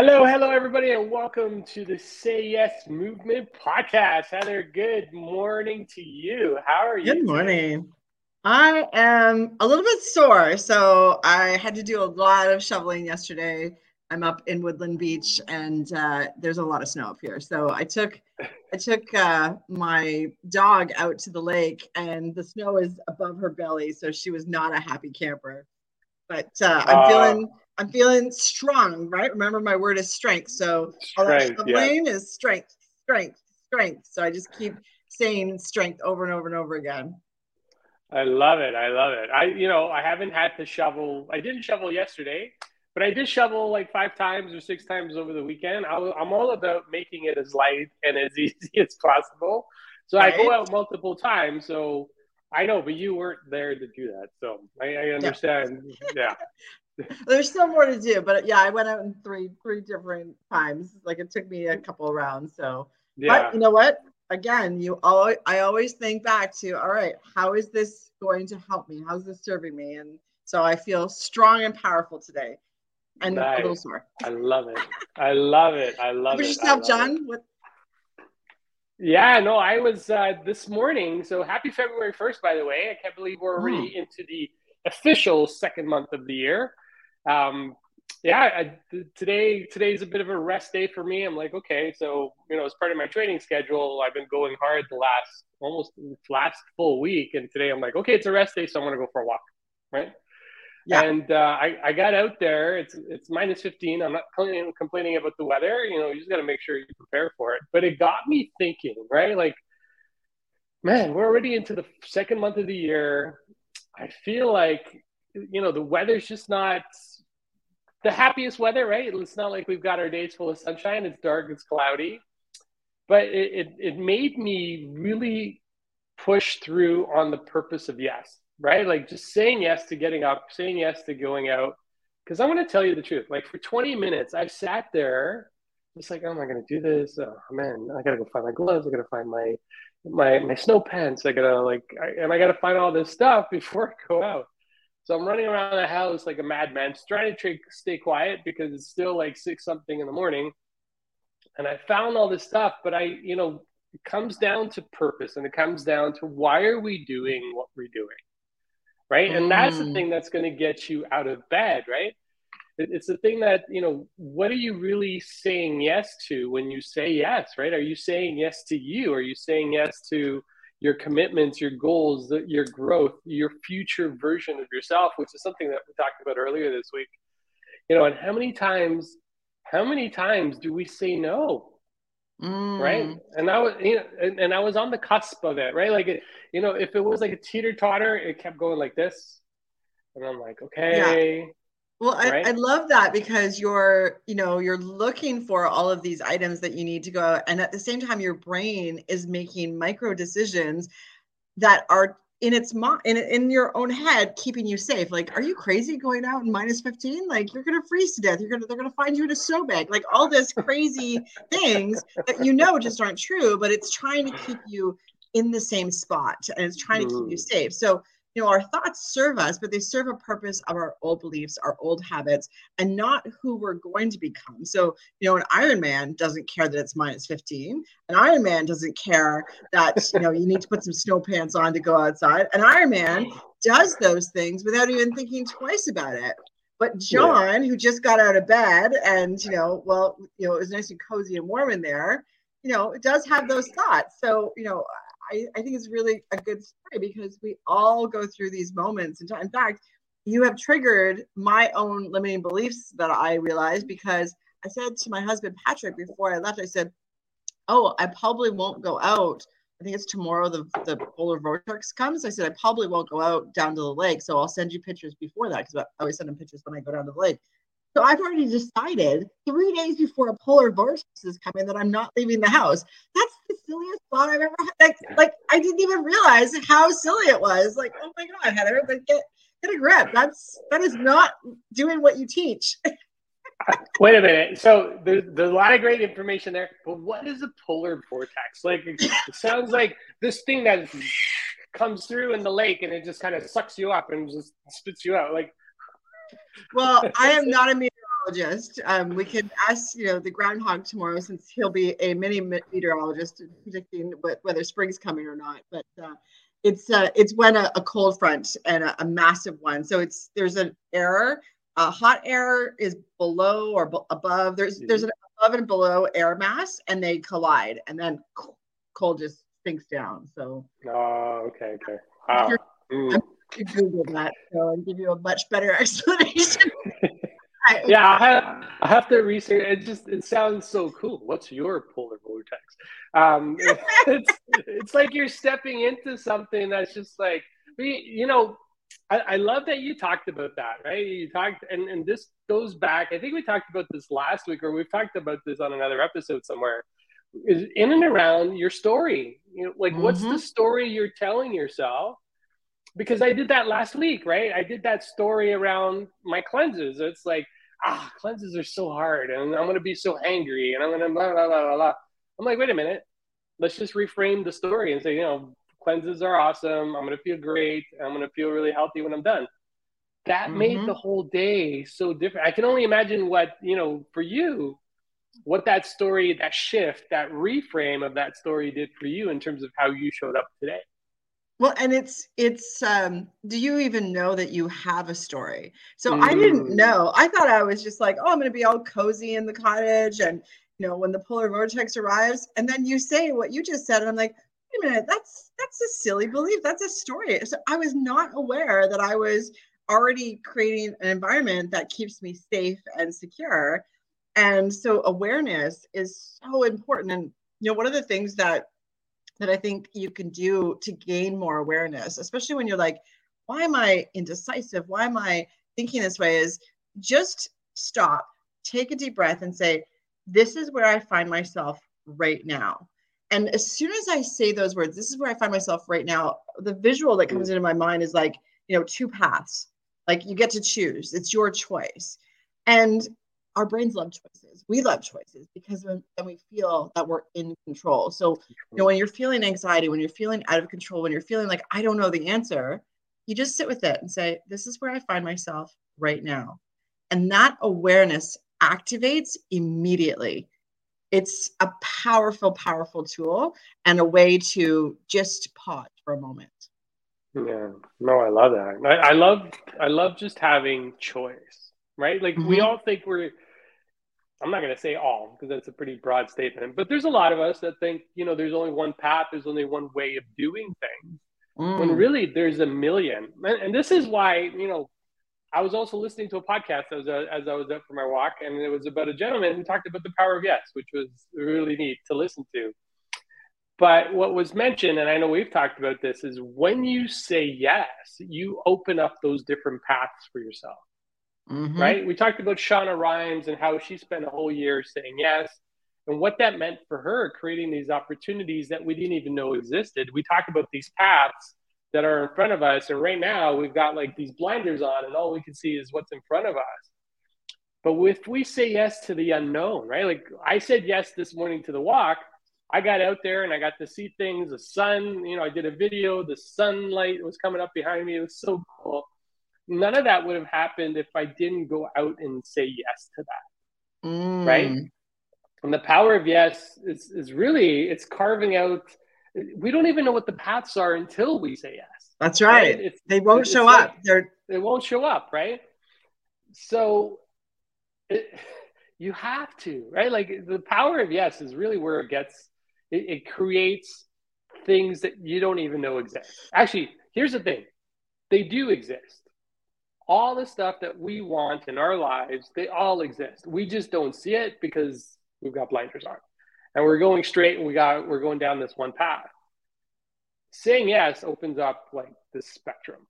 Hello, hello, everybody, and welcome to the Say Yes Movement podcast. Heather, good morning to you. How are you? Good morning. Today? I am a little bit sore, so I had to do a lot of shoveling yesterday. I'm up in Woodland Beach, and uh, there's a lot of snow up here. So I took I took uh, my dog out to the lake, and the snow is above her belly, so she was not a happy camper. But uh, I'm uh, feeling I'm feeling strong, right? Remember, my word is strength. So all that shoveling yeah. is strength, strength, strength. So I just keep saying strength over and over and over again. I love it. I love it. I, you know, I haven't had to shovel. I didn't shovel yesterday, but I did shovel like five times or six times over the weekend. I, am all about making it as light and as easy as possible. So right. I go out multiple times. So I know, but you weren't there to do that. So I, I understand. Yeah. There's still more to do, but yeah, I went out in three three different times. Like it took me a couple of rounds. So, yeah. but you know what? again, you always I always think back to all right, how is this going to help me? How's this serving me? And so I feel strong and powerful today. And nice. a little sore. I love it. I love it. I love it. yourself, John. What yeah, no, I was uh, this morning. So happy February 1st, by the way. I can't believe we're already oh. into the official second month of the year. Um, yeah, I, today today's a bit of a rest day for me. I'm like, okay, so you know, as part of my training schedule, I've been going hard the last almost last full week, and today I'm like, okay, it's a rest day, so I'm gonna go for a walk, right? Yeah. And uh, I, I got out there. It's it's minus 15. I'm not complaining, complaining about the weather. You know, you just got to make sure you prepare for it. But it got me thinking, right? Like, man, we're already into the second month of the year. I feel like, you know, the weather's just not the happiest weather, right? It's not like we've got our days full of sunshine. It's dark, it's cloudy. But it, it, it made me really push through on the purpose of yes, right? Like just saying yes to getting up, saying yes to going out. Because I'm going to tell you the truth. Like for 20 minutes, I sat there just like, oh, am I going to do this? Oh, man, I got to go find my gloves. I got to find my my my snow pants. I gotta like, I, and I gotta find all this stuff before I go out. So I'm running around the house like a madman, trying to stay quiet because it's still like six something in the morning. And I found all this stuff, but I, you know, it comes down to purpose and it comes down to why are we doing what we're doing? Right. And that's the mm. thing that's going to get you out of bed, right? It's the thing that, you know, what are you really saying yes to when you say yes, right? Are you saying yes to you? Are you saying yes to, your commitments, your goals, your growth, your future version of yourself, which is something that we talked about earlier this week. You know, and how many times, how many times do we say no? Mm. Right. And I was, you know, and, and I was on the cusp of it, right? Like, it, you know, if it was like a teeter totter, it kept going like this. And I'm like, okay, yeah. Well, I, I love that because you're, you know, you're looking for all of these items that you need to go, and at the same time, your brain is making micro decisions that are in its mo- in in your own head, keeping you safe. Like, are you crazy going out in minus fifteen? Like, you're gonna freeze to death. You're gonna they're gonna find you in a snow bag. Like all this crazy things that you know just aren't true, but it's trying to keep you in the same spot and it's trying to keep you mm. safe. So you know our thoughts serve us but they serve a purpose of our old beliefs our old habits and not who we're going to become so you know an iron man doesn't care that it's minus 15 an iron man doesn't care that you know you need to put some snow pants on to go outside an iron man does those things without even thinking twice about it but John, yeah. who just got out of bed and, you know, well, you know, it was nice and cozy and warm in there, you know, it does have those thoughts. So, you know, I, I think it's really a good story because we all go through these moments. And in fact, you have triggered my own limiting beliefs that I realized because I said to my husband Patrick before I left, I said, "Oh, I probably won't go out. I think it's tomorrow the the polar vortex comes." I said, "I probably won't go out down to the lake, so I'll send you pictures before that because I always send him pictures when I go down to the lake." So I've already decided three days before a polar vortex is coming that I'm not leaving the house. That's the silliest thought I've ever had. Like, like I didn't even realize how silly it was. Like, oh my god, Heather, but get get a grip. That's that is not doing what you teach. Wait a minute. So there's, there's a lot of great information there, but what is a polar vortex? Like it, it sounds like this thing that comes through in the lake and it just kind of sucks you up and just spits you out. Like well, I am not a meteorologist. Um, we can ask, you know, the groundhog tomorrow since he'll be a mini meteorologist predicting what, whether spring's coming or not. But uh, it's uh, it's when a, a cold front and a, a, massive one. So it's there's an error. A hot air is below or b- above. There's there's an above and below air mass, and they collide, and then cold just sinks down. So. Oh, okay, okay. Wow. Mm. Google that so and give you a much better explanation. yeah, I have, I have to research. It just it sounds so cool. What's your polar vortex? Um, it's it's like you're stepping into something that's just like you know. I, I love that you talked about that, right? You talked, and and this goes back. I think we talked about this last week, or we've talked about this on another episode somewhere. Is in and around your story. You know, like mm-hmm. what's the story you're telling yourself? Because I did that last week, right? I did that story around my cleanses. It's like, ah, cleanses are so hard and I'm going to be so angry and I'm going to blah, blah, blah, blah, blah. I'm like, wait a minute. Let's just reframe the story and say, you know, cleanses are awesome. I'm going to feel great. I'm going to feel really healthy when I'm done. That mm-hmm. made the whole day so different. I can only imagine what, you know, for you, what that story, that shift, that reframe of that story did for you in terms of how you showed up today. Well, and it's it's um do you even know that you have a story? So mm. I didn't mm. know. I thought I was just like, oh, I'm gonna be all cozy in the cottage and you know, when the polar vortex arrives, and then you say what you just said, and I'm like, wait a minute, that's that's a silly belief. That's a story. So I was not aware that I was already creating an environment that keeps me safe and secure. And so awareness is so important. And you know, one of the things that that I think you can do to gain more awareness, especially when you're like, why am I indecisive? Why am I thinking this way? Is just stop, take a deep breath, and say, This is where I find myself right now. And as soon as I say those words, this is where I find myself right now, the visual that comes mm. into my mind is like, you know, two paths. Like you get to choose, it's your choice. And our brains love choices. We love choices because when, then we feel that we're in control. So, you know, when you're feeling anxiety, when you're feeling out of control, when you're feeling like I don't know the answer, you just sit with it and say, This is where I find myself right now. And that awareness activates immediately. It's a powerful, powerful tool and a way to just pause for a moment. Yeah, no, I love that. I, I love, I love just having choice, right? Like mm-hmm. we all think we're I'm not going to say all because that's a pretty broad statement, but there's a lot of us that think, you know, there's only one path, there's only one way of doing things. Mm. When really there's a million. And, and, this is why, you know, I was also listening to a podcast as, a, as I was up for my walk, and it was about a gentleman who talked about the power of yes, which was really neat to listen to. But what was mentioned, and I know we've talked about this, is when you say yes, you open up those different paths for yourself. Mm-hmm. Right? We talked about Shonda Rhimes and how she spent a whole year saying yes and what that meant for her creating these opportunities that we didn't even know existed. We talk about these paths that are in front of us. And right now we've got like these blinders on and all we can see is what's in front of us. But if we say yes to the unknown, right? Like I said yes this morning to the walk. I got out there and I got to see things, the sun, you know, I did a video, the sunlight was coming up behind me. It was so cool none of that would have happened if I didn't go out and say yes to that. Mm. Right. And the power of yes is, is really, it's carving out, we don't even know what the paths are until we say yes. That's right. right? They won't show like, up. They're... They won't show up. Right. So it, you have to, right? Like the power of yes is really where it gets, it, it creates things that you don't even know exist. Actually, here's the thing they do exist all the stuff that we want in our lives, they all exist. We just don't see it because we've got blinders on. And we're going straight and we got we're going down this one path. Saying yes opens up like the spectrum,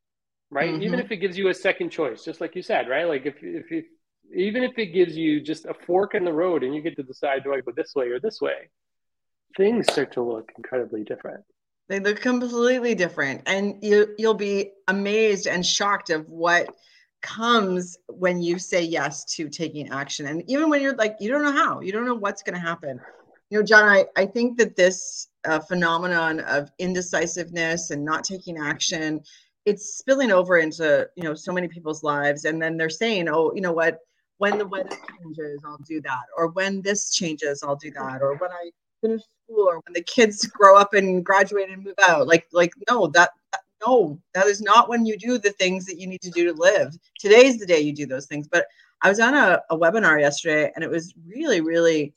right? Mm-hmm. Even if it gives you a second choice, just like you said, right? Like if if you even if it gives you just a fork in the road and you get to decide do I go this way or this way, things start to look incredibly different. They look completely different, and you you'll be amazed and shocked of what comes when you say yes to taking action. And even when you're like you don't know how, you don't know what's going to happen. You know, John, I I think that this uh, phenomenon of indecisiveness and not taking action, it's spilling over into you know so many people's lives, and then they're saying, oh, you know what, when the weather changes, I'll do that. Or when this changes, I'll do that. Or when I finish school or when the kids grow up and graduate and move out. Like, like, no, that, no, that is not when you do the things that you need to do to live. Today's the day you do those things. But I was on a, a webinar yesterday and it was really, really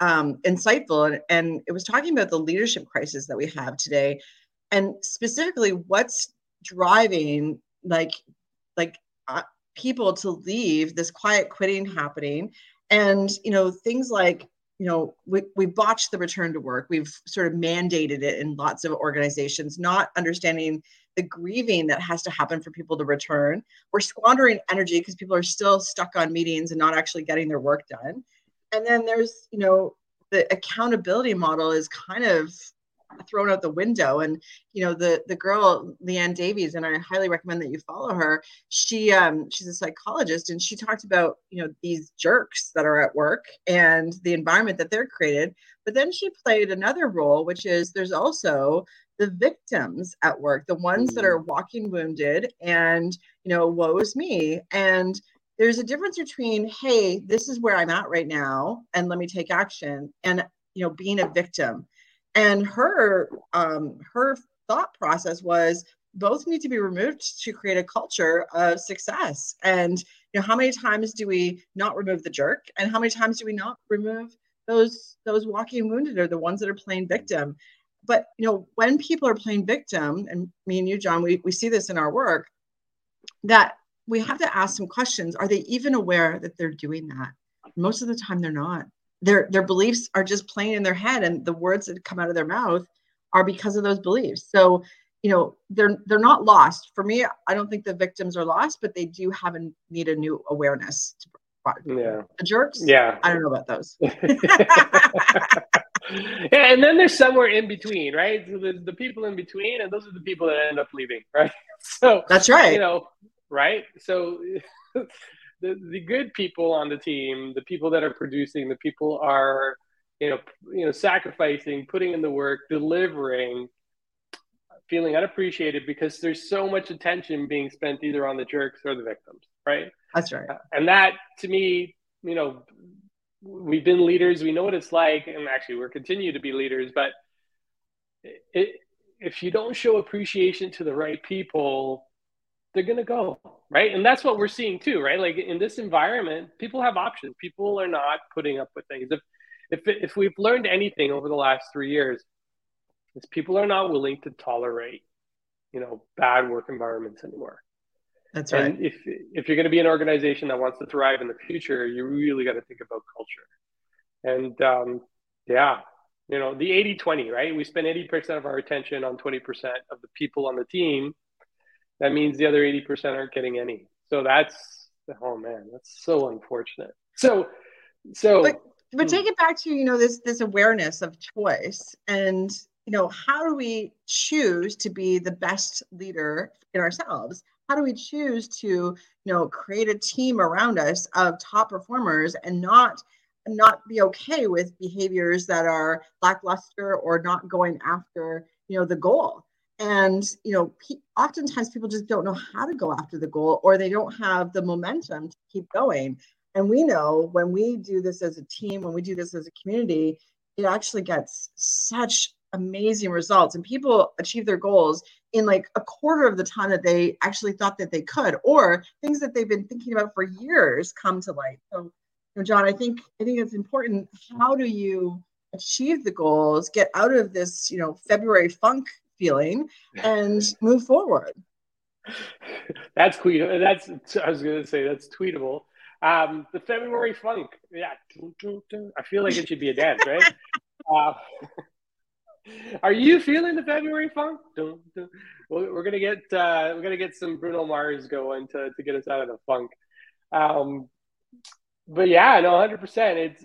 um, insightful. And, and it was talking about the leadership crisis that we have today. And specifically, what's driving like, like, uh, people to leave this quiet quitting happening and you know things like you know we, we botched the return to work. We've sort of mandated it in lots of organizations not understanding the grieving that has to happen for people to return. We're squandering energy because people are still stuck on meetings and not actually getting their work done. And then there's you know the accountability model is kind of thrown out the window. And you know, the the girl Leanne Davies, and I highly recommend that you follow her. She um she's a psychologist, and she talked about you know these jerks that are at work and the environment that they're created. But then she played another role, which is there's also the victims at work, the ones that are mm. walking wounded, and you know, woe's me. And there's a difference between hey this is where i'm at right now and let me take action and you know being a victim and her um, her thought process was both need to be removed to create a culture of success. And you know how many times do we not remove the jerk? And how many times do we not remove those those walking wounded or the ones that are playing victim? But you know when people are playing victim and me and you john we, we see this in our work that we have to ask some questions. Are they even aware that they're doing that? Most of the time they're not their their beliefs are just playing in their head and the words that come out of their mouth are because of those beliefs. So you know they're they're not lost. For me i don't think the victims are lost but they do have a need a new awareness to yeah. the jerks? Yeah. I don't know about those. Yeah, and then there's somewhere in between right? So there's the people in between and those are the people that end up leaving right? So that's right. you know right? So the, the good people on the team, the people that are producing, the people are, you know, you know, sacrificing, putting in the work, delivering, feeling unappreciated because there's so much attention being spent either on the jerks or the victims, right? That's right. Uh, and that to me, you know, we've been leaders, we know what it's like, and actually we're continue to be leaders, but it, if you don't show appreciation to the right people, they're going to go right? And that's what we're seeing too right? Like in this environment people have options. People are not putting up with things. If if, if we've learned anything over the last three years is people are not willing to tolerate you know bad work environments anymore. That's right. and if if you're going to be an organization that wants to thrive in the future you really got to think about culture. And um, yeah you know the 80 20 right? We spend 80% of our attention on 20% of the people on the team that means the other 80% aren't getting any. So that's, oh man, that's so unfortunate. So, so, but, but hmm. take it back to, you know, this, this awareness of choice and, you know, how do we choose to be the best leader in ourselves? How do we choose to, you know, create a team around us of top performers and not not be okay with behaviors that are lackluster or not going after you know the goal and you know oftentimes people just don't know how to go after the goal or they don't have the momentum to keep going. And we know when we do this as a team when we do this as a community it actually gets such amazing results. And people achieve their goals in like a quarter of the time that they actually thought that they could or things that they've been thinking about for years come to light. So you know, john i think i think it's important. How do you achieve the goals get out of this you know february funk feeling and move forward. That's tweet. That's I was going to say that's tweetable. Um, the February funk. Yeah, I feel like it should be a dance, right? uh, are you feeling the February funk? We're gonna get uh, we're gonna get some Bruno Mars going to to get us out of the funk. Um, but yeah, no, hundred percent. It's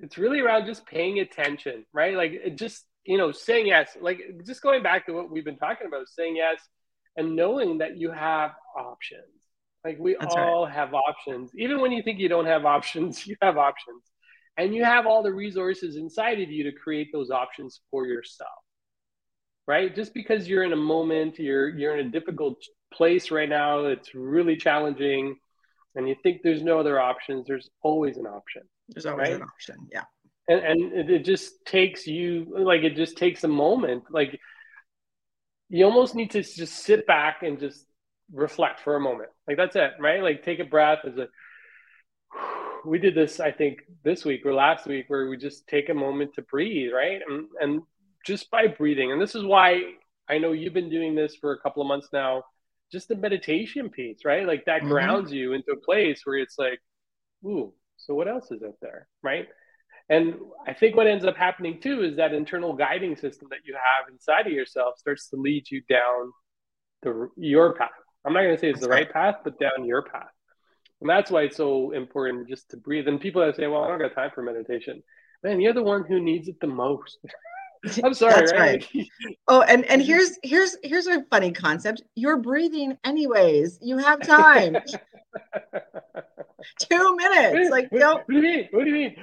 it's really around just paying attention, right? Like just you know, saying yes, like just going back to what we've been talking about, saying yes and knowing that you have options. Like we That's all right. have options. Even when you think you don't have options, you have options. And you have all the resources inside of you to create those options for yourself. Right? Just because you're in a moment, you're you're in a difficult place right now, it's really challenging. and you think there's no other options, there's always an option. There's always right? an option. Yeah. And, and it just takes you like it just takes a moment. Like you almost need to just sit back and just reflect for a moment. Like that's it right? Like take a breath. As a we did this i think this week or last week where we just take a moment to breathe right? And, and just by breathing. And this is why i know you've been doing this for a couple of months now. Just the meditation piece right? Like that mm-hmm. grounds you into a place where it's like ooh so what else is out there? Right and i think what ends up happening too is that internal guiding system that you have inside of yourself starts to lead you down the your path i'm not going to say it's the right path but down your path and that's why it's so important just to breathe. And people that say, well, I don't got time for meditation. Man, you're the one who needs it the most. I'm sorry, That's right? right. oh, and and mm-hmm. here's here's here's a funny concept. You're breathing anyways. You have time. Two minutes. Like don't. What do you mean? What do you mean?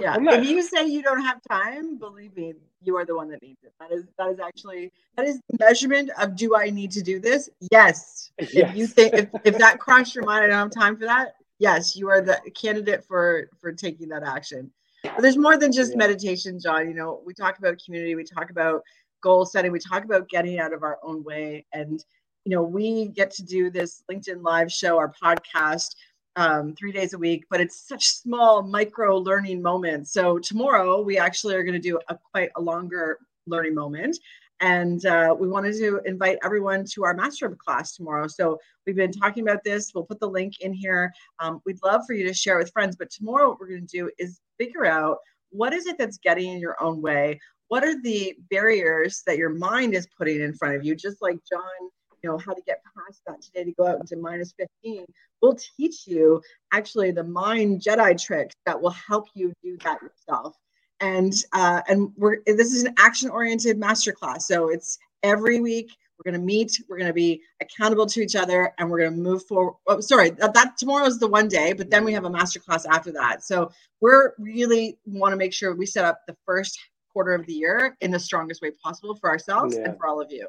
Yeah. Not... If you say you don't have time, believe me, you are the one that needs it. That is that is actually that is the measurement of do I need to do this? Yes. yes. If you think if, if that crossed your mind, I don't have time for that. Yes, you are the candidate for for taking that action. But there's more than just yeah. meditation, John. You know, we talk about community, we talk about goal setting, we talk about getting out of our own way. And, you know, we get to do this LinkedIn live show, our podcast, um, three days a week, but it's such small micro learning moments. So tomorrow we actually are going to do a quite a longer learning moment. And uh, we wanted to invite everyone to our master class tomorrow. So we've been talking about this. We'll put the link in here. Um, we'd love for you to share with friends. But tomorrow, what we're going to do is figure out what is it that's getting in your own way. What are the barriers that your mind is putting in front of you? Just like John, you know, how to get past that today to go out into minus 15. We'll teach you actually the mind Jedi tricks that will help you do that yourself and uh, and we're this is an action oriented masterclass so it's every week we're going to meet we're going to be accountable to each other and we're going to move forward oh, sorry that, that tomorrow is the one day but then we have a masterclass after that so we're really want to make sure we set up the first quarter of the year in the strongest way possible for ourselves yeah. and for all of you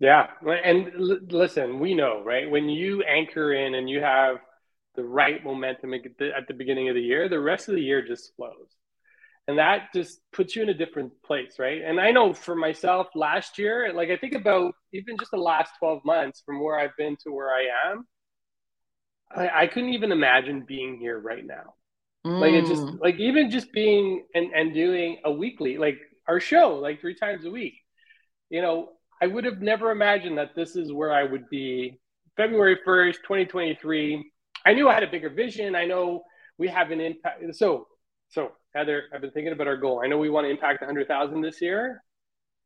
yeah and l- listen we know right? When you anchor in and you have the right momentum at the, at the beginning of the year the rest of the year just flows. And that just puts you in a different place right? And i know for myself last year like i think about even just the last 12 months from where i've been to where i am i, I couldn't even imagine being here right now. Mm. like it's just like even just being and and doing a weekly like our show like three times a week you know i would have never imagined that this is where i would be february 1st 2023 i knew i had a bigger vision i know we have an impact so so Heather, I've been thinking about our goal. I know we want to impact 100,000 this year.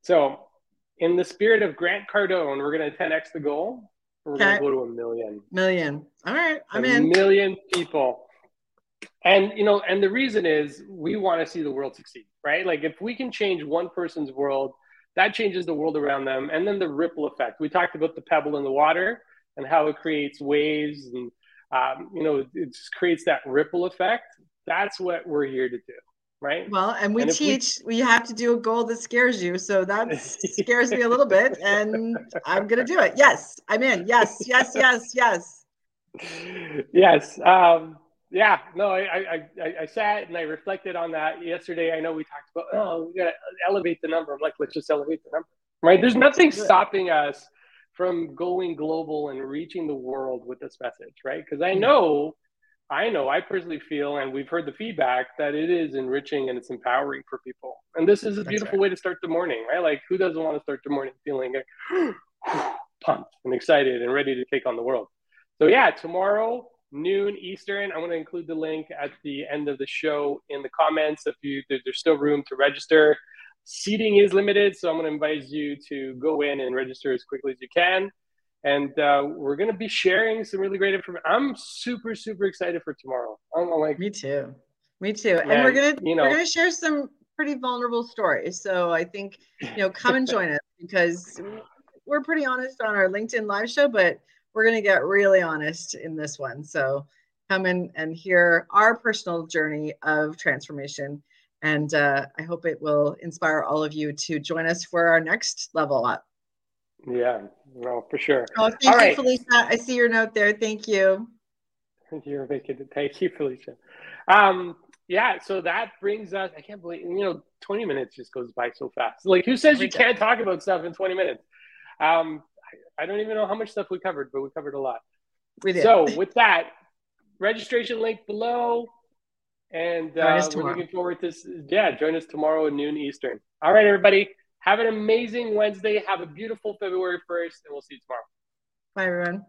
So, in the spirit of Grant Cardone, we're going to 10x the goal. We're okay. going to go to a million. Million. All right, I'm a in. Million people. And you know, and the reason is we want to see the world succeed, right? Like if we can change one person's world, that changes the world around them, and then the ripple effect. We talked about the pebble in the water and how it creates waves, and um, you know, it just creates that ripple effect. That's what we're here to do right? Well and we and teach we... we have to do a goal that scares you. So that scares me a little bit and i'm gonna do it. Yes i'm in. Yes yes yes yes. Yes um yeah no I, I i i sat and i reflected on that yesterday i know we talked about oh we gotta elevate the number i'm like let's just elevate the number right there's nothing stopping us from going global and reaching the world with this message right because i mm-hmm. know I know, I personally feel, and we've heard the feedback that it is enriching and it's empowering for people. And this is a beautiful right. way to start the morning, right? Like, who doesn't want to start the morning feeling like pumped and excited and ready to take on the world? So, yeah, tomorrow, noon Eastern, I want to include the link at the end of the show in the comments. If you, there's still room to register. Seating is limited, so I'm going to invite you to go in and register as quickly as you can and uh, we're going to be sharing some really great information. I'm super, super excited for tomorrow. I'm like, me too, me too. and we're gonna, you know, we're gonna share some pretty vulnerable stories. So I think, you know, come and join us because we're pretty honest on our LinkedIn live show, but we're gonna get really honest in this one. So come in and hear our personal journey of transformation. And uh, I hope it will inspire all of you to join us for our next level up. Yeah, no, for sure. Oh, thank All you, right. Felicia. I see your note there. Thank you. You're making it. Thank you, Felicia. Um, yeah, so that brings us. I can't believe you know, 20 minutes just goes by so fast. Like, who says you can't talk about stuff in 20 minutes? Um, I don't even know how much stuff we covered, but we covered a lot. We did. So with that, registration link below. And uh, we're looking forward to yeah, join us tomorrow at noon Eastern. All right, everybody. Have an amazing Wednesday. Have a beautiful February 1st, and we'll see you tomorrow. Bye, everyone.